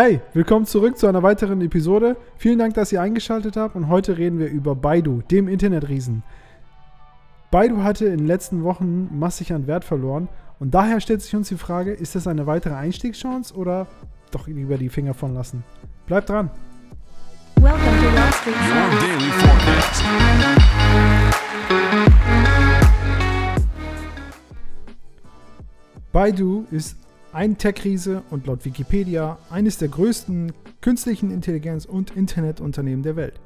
Hey, willkommen zurück zu einer weiteren Episode. Vielen Dank, dass ihr eingeschaltet habt und heute reden wir über Baidu, dem Internetriesen. Baidu hatte in den letzten Wochen massig an Wert verloren und daher stellt sich uns die Frage, ist das eine weitere Einstiegschance oder doch lieber die Finger von lassen? Bleibt dran. Welcome to Wall Street Your Daily Forecast. Baidu ist ein Tech-Riese und laut Wikipedia eines der größten künstlichen Intelligenz- und Internetunternehmen der Welt.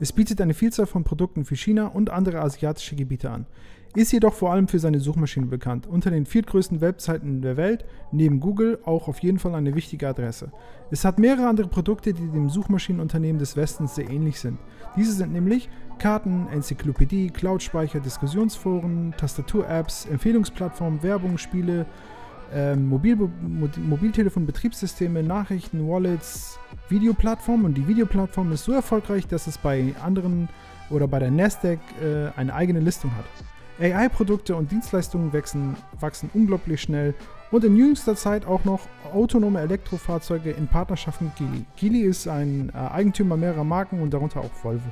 Es bietet eine Vielzahl von Produkten für China und andere asiatische Gebiete an, ist jedoch vor allem für seine Suchmaschine bekannt. Unter den viertgrößten Webseiten der Welt, neben Google, auch auf jeden Fall eine wichtige Adresse. Es hat mehrere andere Produkte, die dem Suchmaschinenunternehmen des Westens sehr ähnlich sind. Diese sind nämlich Karten, Enzyklopädie, Cloud-Speicher, Diskussionsforen, Tastatur-Apps, Empfehlungsplattformen, Werbung, Spiele, ähm, Mobil Betriebssysteme, Nachrichten, Wallets, Videoplattformen. Und die Videoplattform ist so erfolgreich, dass es bei anderen oder bei der Nasdaq äh, eine eigene Listung hat. AI-Produkte und Dienstleistungen wachsen, wachsen unglaublich schnell und in jüngster Zeit auch noch autonome Elektrofahrzeuge in Partnerschaft mit Geely. Geely ist ein äh, Eigentümer mehrerer Marken und darunter auch Volvo.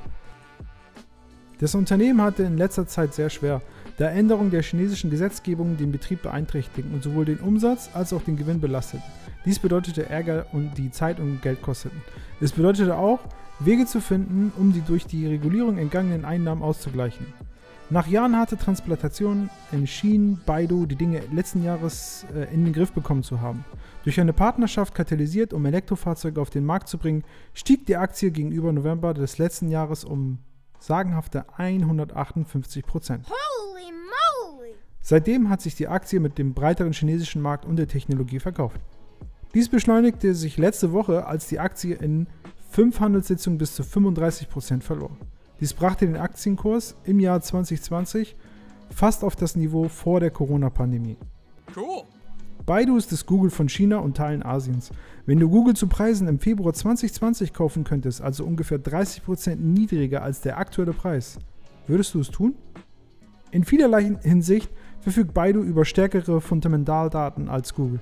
Das Unternehmen hatte in letzter Zeit sehr schwer, da Änderungen der chinesischen Gesetzgebung den Betrieb beeinträchtigen und sowohl den Umsatz als auch den Gewinn belasteten. Dies bedeutete Ärger und die Zeit und Geld kosteten. Es bedeutete auch, Wege zu finden, um die durch die Regulierung entgangenen Einnahmen auszugleichen. Nach Jahren harter Transplantation schien Baidu die Dinge letzten Jahres äh, in den Griff bekommen zu haben. Durch eine Partnerschaft katalysiert, um Elektrofahrzeuge auf den Markt zu bringen, stieg die Aktie gegenüber November des letzten Jahres um sagenhafte 158 Prozent. Seitdem hat sich die Aktie mit dem breiteren chinesischen Markt und der Technologie verkauft. Dies beschleunigte sich letzte Woche, als die Aktie in fünf Handelssitzungen bis zu 35 Prozent verlor. Dies brachte den Aktienkurs im Jahr 2020 fast auf das Niveau vor der Corona-Pandemie. Cool. Baidu ist das Google von China und Teilen Asiens. Wenn du Google zu Preisen im Februar 2020 kaufen könntest, also ungefähr 30% niedriger als der aktuelle Preis, würdest du es tun? In vielerlei Hinsicht verfügt Baidu über stärkere Fundamentaldaten als Google,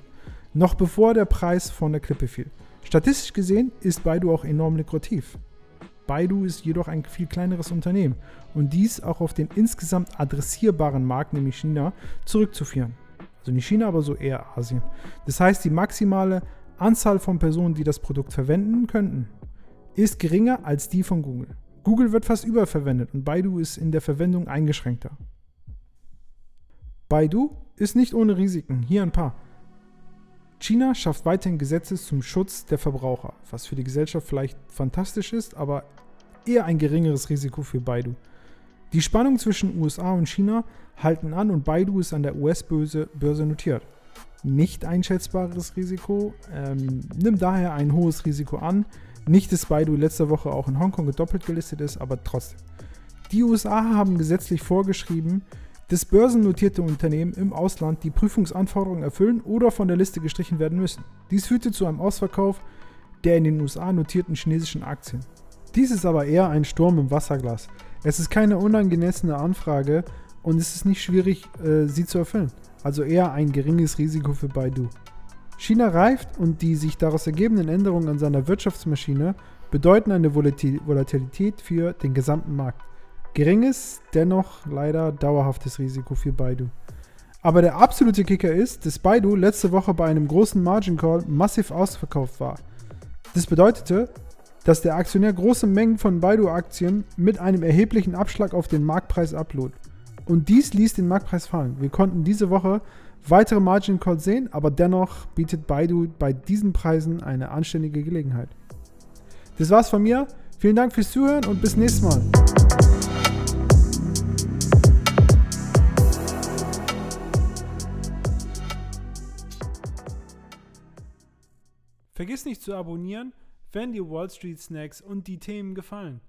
noch bevor der Preis von der Klippe fiel. Statistisch gesehen ist Baidu auch enorm lukrativ. Baidu ist jedoch ein viel kleineres Unternehmen und dies auch auf den insgesamt adressierbaren Markt, nämlich China, zurückzuführen. Also nicht China, aber so eher Asien. Das heißt, die maximale Anzahl von Personen, die das Produkt verwenden könnten, ist geringer als die von Google. Google wird fast überverwendet und Baidu ist in der Verwendung eingeschränkter. Baidu ist nicht ohne Risiken. Hier ein paar. China schafft weiterhin Gesetze zum Schutz der Verbraucher, was für die Gesellschaft vielleicht fantastisch ist, aber eher ein geringeres Risiko für Baidu. Die Spannung zwischen USA und China halten an und Baidu ist an der US-Börse notiert. Nicht einschätzbares Risiko, ähm, nimmt daher ein hohes Risiko an. Nicht, dass Baidu letzte Woche auch in Hongkong gedoppelt gelistet ist, aber trotzdem. Die USA haben gesetzlich vorgeschrieben, dass börsennotierte Unternehmen im Ausland die Prüfungsanforderungen erfüllen oder von der Liste gestrichen werden müssen. Dies führte zu einem Ausverkauf der in den USA notierten chinesischen Aktien. Dies ist aber eher ein Sturm im Wasserglas. Es ist keine unangemessene Anfrage und es ist nicht schwierig, äh, sie zu erfüllen. Also eher ein geringes Risiko für Baidu. China reift und die sich daraus ergebenden Änderungen an seiner Wirtschaftsmaschine bedeuten eine Volatilität für den gesamten Markt. Geringes, dennoch leider dauerhaftes Risiko für Baidu. Aber der absolute Kicker ist, dass Baidu letzte Woche bei einem großen Margin Call massiv ausverkauft war. Das bedeutete, dass der Aktionär große Mengen von Baidu-Aktien mit einem erheblichen Abschlag auf den Marktpreis ablud. Und dies ließ den Marktpreis fallen. Wir konnten diese Woche weitere Margin Calls sehen, aber dennoch bietet Baidu bei diesen Preisen eine anständige Gelegenheit. Das war's von mir. Vielen Dank fürs Zuhören und bis nächstes Mal. Vergiss nicht zu abonnieren, wenn dir Wall Street Snacks und die Themen gefallen.